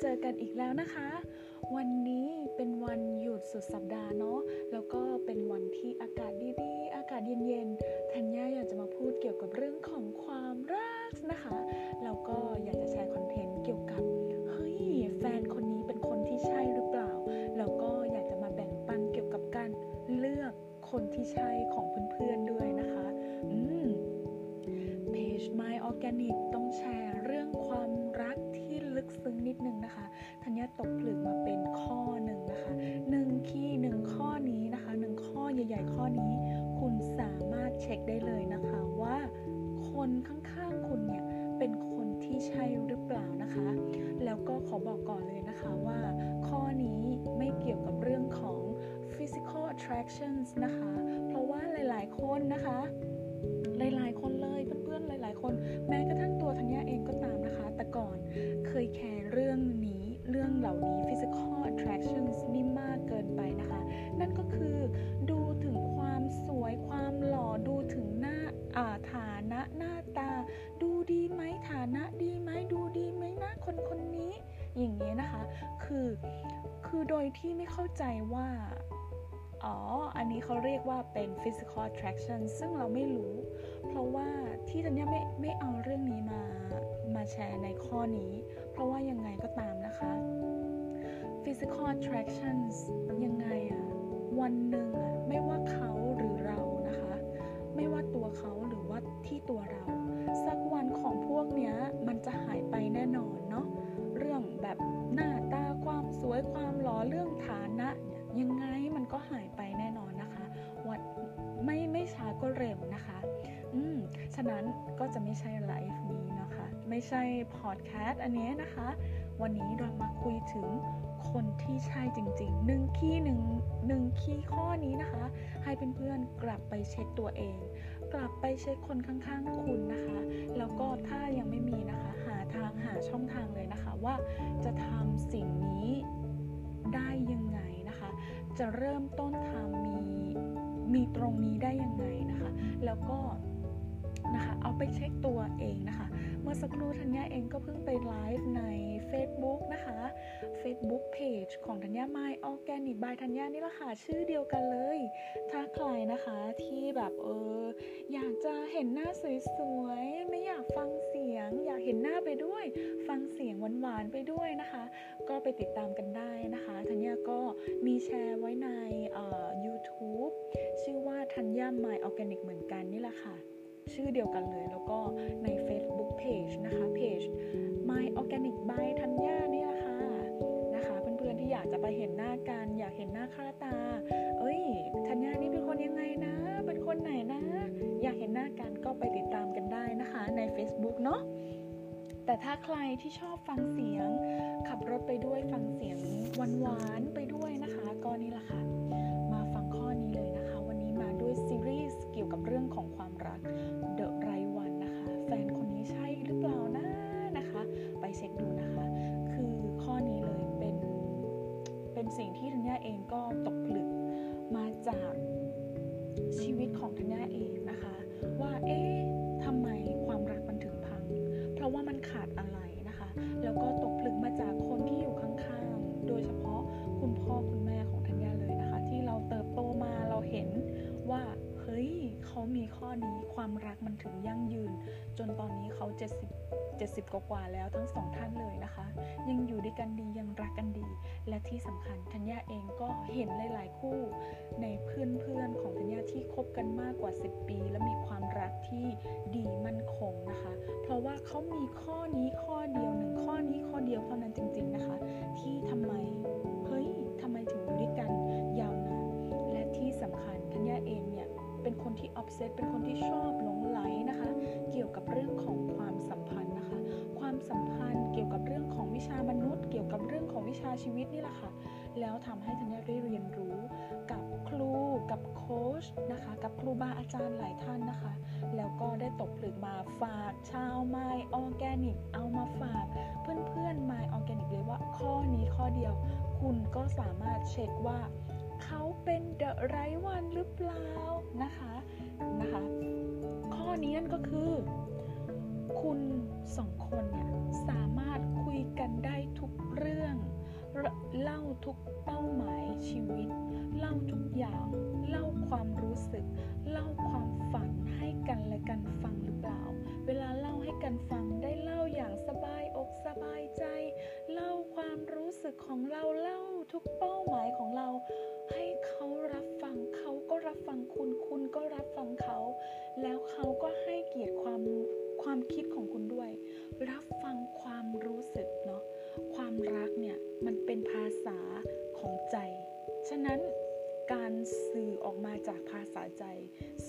เจอกันอีกแล้วนะคะ วันนี้เป็นวันหยุดสุดสัปดาห์เนาะแล้วก็เป็นวันที่อากาศดีๆ อากาศเย็นๆธัญญาอยากจะมาพูดเกี่ยวกับเรื่องของความรักนะคะแล้วก็ ได้เลยนะคะว่าคนข้างๆคุณเนี่ยเป็นคนที่ใช่หรือเปล่านะคะ แล้วก็ขอบอกก่อนเลยนะคะว่า ข้อนี้ไม่เกี่ยวกับเรื่องของ physical attractions นะคะ เพราะว่าหลายๆคนนะคะ หลายๆคนเลยเคือคือโดยที่ไม่เข้าใจว่า อ๋อ อันนี้เขาเรียกว่าเป็น physical attraction ซึ่งเราไม่รู้ เพราะว่าที่ธัญญาไม่ไม่เอาเรื่องนี้มามาแชร์ในข้อนี้ เพราะว่ายังไงก็ตามนะคะ physical attractions ยังไงอะวันหนึ่งอะไม่ว่าเขา พอดแคสต์อันนี้นะคะ วันนี้เรามาคุยถึงคนที่ใช่จริงๆหนึ่งคีย์หนึ่งหนึ่งคีย์ข้อนี้นะคะ ให้เพื่อนๆกลับไปเช็คตัวเอง กลับไปเช็คคนข้างๆคุณนะคะ แล้วก็ถ้ายังไม่มีนะคะ หาทางหาช่องทางเลยนะคะว่าจะทำสิ่งนี้ได้ยังไงนะคะ จะเริ่มต้นทำมีมีตรงนี้ได้ยังไงนะคะ แล้วก็ นะคะ เอาไปเช็คตัวเองนะคะ เมื่อสักครู่ธัญญาเองก็เพิ่งไปไลฟ์ใน Facebook นะคะ Facebook Page ของธัญญา My Organic by ธัญญานี่แหละค่ะ ชื่อเดียวกันเลย ถ้าใครนะคะที่แบบเอออยากจะเห็นหน้าสวยๆ ไม่อยากฟังเสียง อยากเห็นหน้าไปด้วย ฟังเสียงหวานๆไปด้วยนะคะ ก็ไปติดตามกันได้นะคะ ธัญญาก็มีแชร์ไว้ในเอ่อ YouTube ชื่อว่าธัญญา My Organic เหมือนกันนี่แหละค่ะ ชื่อเดียวกันเลย แล้วก็ใน Facebook Page นะคะ Page My Organic by ธัญญานี่แหละค่ะนะคะ เพื่อนๆที่อยากจะไปเห็นหน้ากัน อยากเห็นหน้าค่าตา เอ้ยธัญญานี่เป็นคนยังไงนะ เป็นคนไหนนะ อยากเห็นหน้ากันก็ไปติดตามกันได้นะคะใน Facebook เนาะแต่ถ้าใครที่ชอบฟังเสียง ขับรถไปด้วยฟังเสียงหวานๆไปด้วยนะคะ ก็นี่แหละค่ะ มาฟังข้อนี้เลยนะคะ วันนี้มาด้วยซีรีส์เกี่ยวกับเรื่องของความรัก ถึงยั่งยืน จนตอนนี้เขา 70 70กว่าแล้วทั้งสองท่านเลยนะคะ ยังอยู่ด้วยกันดียังรักกันดี และที่สำคัญธัญญาเองก็เห็นหลาย ๆ คู่ ในเพื่อนๆของธัญญาที่คบกันมากกว่า 10 ปี และมีความรักที่ดีมั่นคงนะคะ เพราะว่าเขามีข้อนี้ข้อเดียวหนึ่งข้อนี้ข้อเดียวเท่านั้นจริง ๆนะคะ ที่ทำไมเฮ้ยทำไมถึงอยู่ด้วยกันยาวนานและที่สำคัญธัญญาเองเนี่ยเป็นคนที่ obsessed เป็นคนที่ชอบลง กี่ยวกับเรื่องของความสัมพันธ์นะคะ ความสัมพันธ์เกี่ยวกับเรื่องของวิชามนุษย์ เกี่ยวกับเรื่องของวิชาชีวิตนี่แหละค่ะ แล้วทำให้ธัญญาได้เรียนรู้กับครูกับโค้ชนะคะ กับครูบาอาจารย์หลายท่านนะคะ แล้วก็ได้ตกผลึกมาฝากชาว My Organic เอามาฝาก เพื่อนๆ My Organic เลยว่าข้อนี้ข้อเดียว คุณก็สามารถเช็คว่า เขาเป็นเดอะไรวันหรือเปล่านะคะนะคะ ข้อนี้นั่นก็คือ คุณสองคนเนี่ยสามารถคุยกันได้ทุกเรื่อง เล่าทุกเป้าหมายชีวิต เล่าทุกอย่าง เล่าความรู้สึก เล่าความฝันให้กันและกันฟังหรือเปล่า เวลาเล่าให้กันฟังได้เล่าอย่างสบายอกสบายใจ เล่าความรู้สึกของเราเล่าทุกเป้าหมายของเราให้เขา ฟังคุณ คุณก็รับฟังเขา แล้วเขาก็ให้เกียรติความความคิดของคุณด้วย รับฟังความรู้สึกเนาะความรักเนี่ยมันเป็นภาษาของใจ ฉะนั้นการสื่อออกมาจากภาษาใจ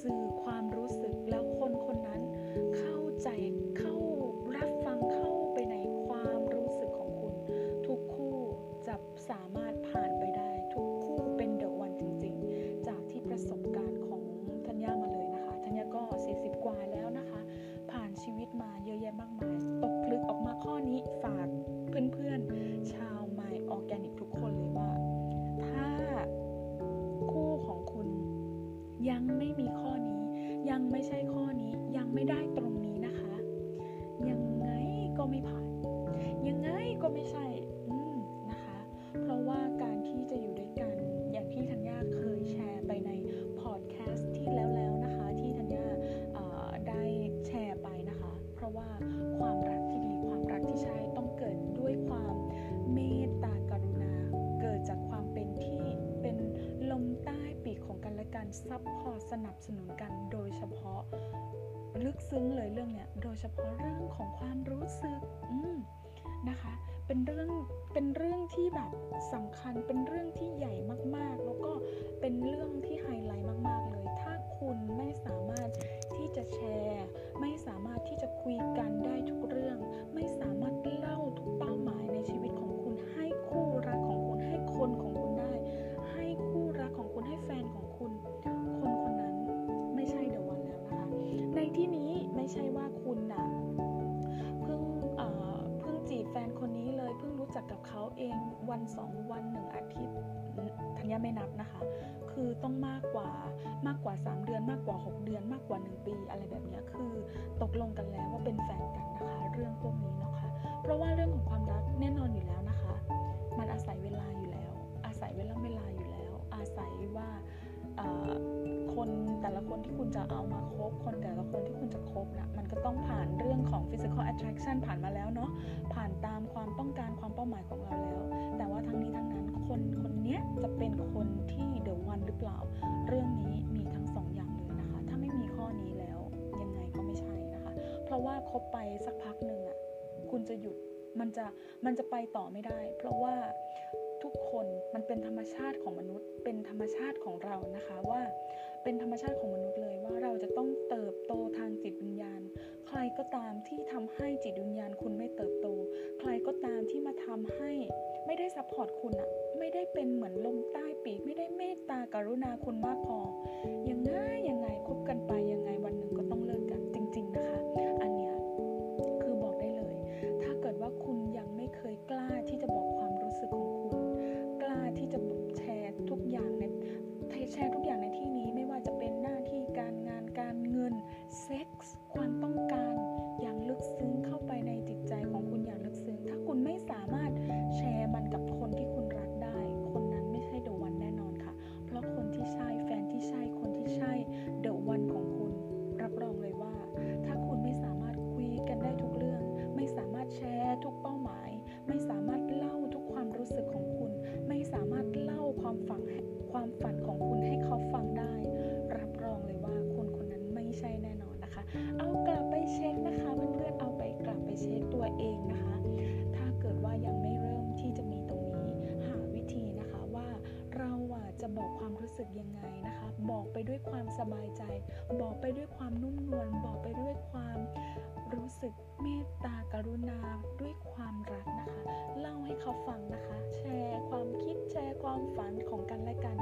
สื่อความรู้สึกแล้วคนคนนั้น เข้าใจเข้ารับฟังเข้าไปในความรู้สึกของคุณ ทุกคู่จะสามารถ กันและกันซับพอร์ตสนับสนุนกันโดยเฉพาะลึกซึ้งเลยเรื่องเนี้ยโดยเฉพาะเรื่องของความรู้สึกอืมนะคะ เป็นเรื่องเป็นเรื่องที่แบบสำคัญเป็นเรื่องที่ใหญ่มาก ๆ แล้วก็เป็นเรื่องที่ไฮไลท์มาก ๆ เลย ถ้าคุณไม่สามารถที่จะแชร์ ไม่สามารถที่จะคุยกัน ธัญญาไม่นับนะคะ คือต้องมากกว่ามากกว่า 3 เดือน มากกว่า 6 เดือน มากกว่า 1 ปี อะไรแบบนี้คือตกลงกันแล้วว่าเป็นแฟนกันนะคะ เรื่องพวกนี้นะคะ เพราะว่าเรื่องของความรักแน่นอนอยู่แล้วนะคะ มันอาศัยเวลาอยู่แล้ว อาศัยเวลาเวลาอยู่แล้ว อาศัยว่าคนแต่ละคนที่คุณจะเอามาคบ คนแต่ละคนที่คุณจะคบนะมันก็ต้องผ่านเรื่องของ physical attraction ผ่านมาแล้วเนาะผ่านตามความต้องการความเป้าหมายของเราแล้ว แต่ว่าทั้งนี้ทั้งนั้นคนค นี้จะเป็นคนที่ the one หรือเปล่า เรื่องนี้มีทั้งสองอย่างเลยนะคะ ถ้าไม่มีข้อนี้แล้วยังไงก็ไม่ใช่นะคะ เพราะว่าคบไปสักพักหนึ่งอะ่ะคุณจะหยุดมันจะมันจะไปต่อไม่ได้ เพราะว่าทุกคนมันเป็นธรรมชาติของมนุษย์ เป็นธรรมชาติของเรานะคะว่าเป็นธรรมชาติของมนุษย์เลยว่าเราจะต้องเติบโตทางจิตวิญญาณ ใครก็ตามที่ทำให้จิตวิญญาณคุณไม่เติบโต ใครก็ตามที่มาทำให้ไม่ได้ support คุณอะไม่ได้เป็นเหมือนลมใต้ปีก ไม่ได้เมตตากรุณาคุณมากพอ สบายใจ บอกไปด้วยความนุ่มนวลบอกไปด้วยความรู้สึกเมตตากรุณาด้วยความรักนะคะ เล่าให้เขาฟังนะคะ แชร์ความคิดแชร์ความฝันของกันและกัน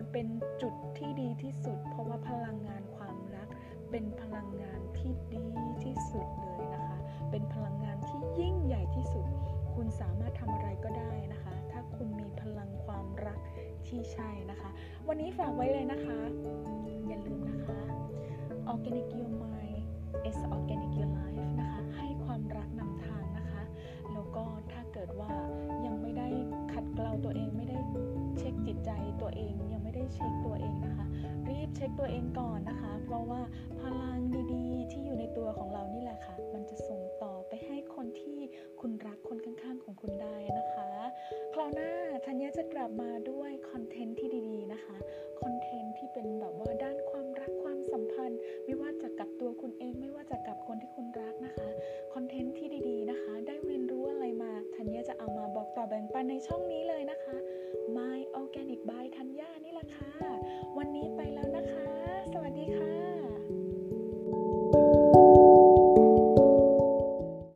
ันเป็นจุดที่ดีที่สุด เพราะว่าพลังงานความรัก เป็นพลังงานที่ดีที่สุดเลยนะคะ เป็นพลังงานที่ยิ่งใหญ่ที่สุด คุณสามารถทำอะไรก็ได้นะคะ ถ้าคุณมีพลังความรักที่ใช่นะคะ วันนี้ฝากไว้เลยนะคะ อย่าลืมนะคะ Organic Your Mind is Organic Your Life นะคะ ให้ความรักนำทางนะคะ แล้วก็ถ้าเกิดว่ายังไม่ได้ขัดเกลาตัวเองไม่ได้เช็คจิตใจตัวเองยัง เช็คตัวเองนะคะ รีบเช็คตัวเองก่อนนะคะ เพราะว่าพลังดีๆ ที่อยู่ในตัวของเรานี่แหละค่ะ มันจะส่งต่อไปให้คนที่คุณรักคนข้างๆของคุณได้นะคะ คราวหน้าธัญญาจะกลับมาด้วยคอนเทนต์ที่ดีๆนะคะ คอนเทนต์ที่เป็นแบบว่าด้านความรักความสัมพันธ์ ไม่ว่าจะกับตัวคุณเองไม่ว่าจะกับคนที่คุณรักนะคะคอนเทนต์ที่ดีๆนะคะ ได้เรียนรู้อะไรมาธัญญาจะเอามาบอกต่อแบ่งปันในช่องนี้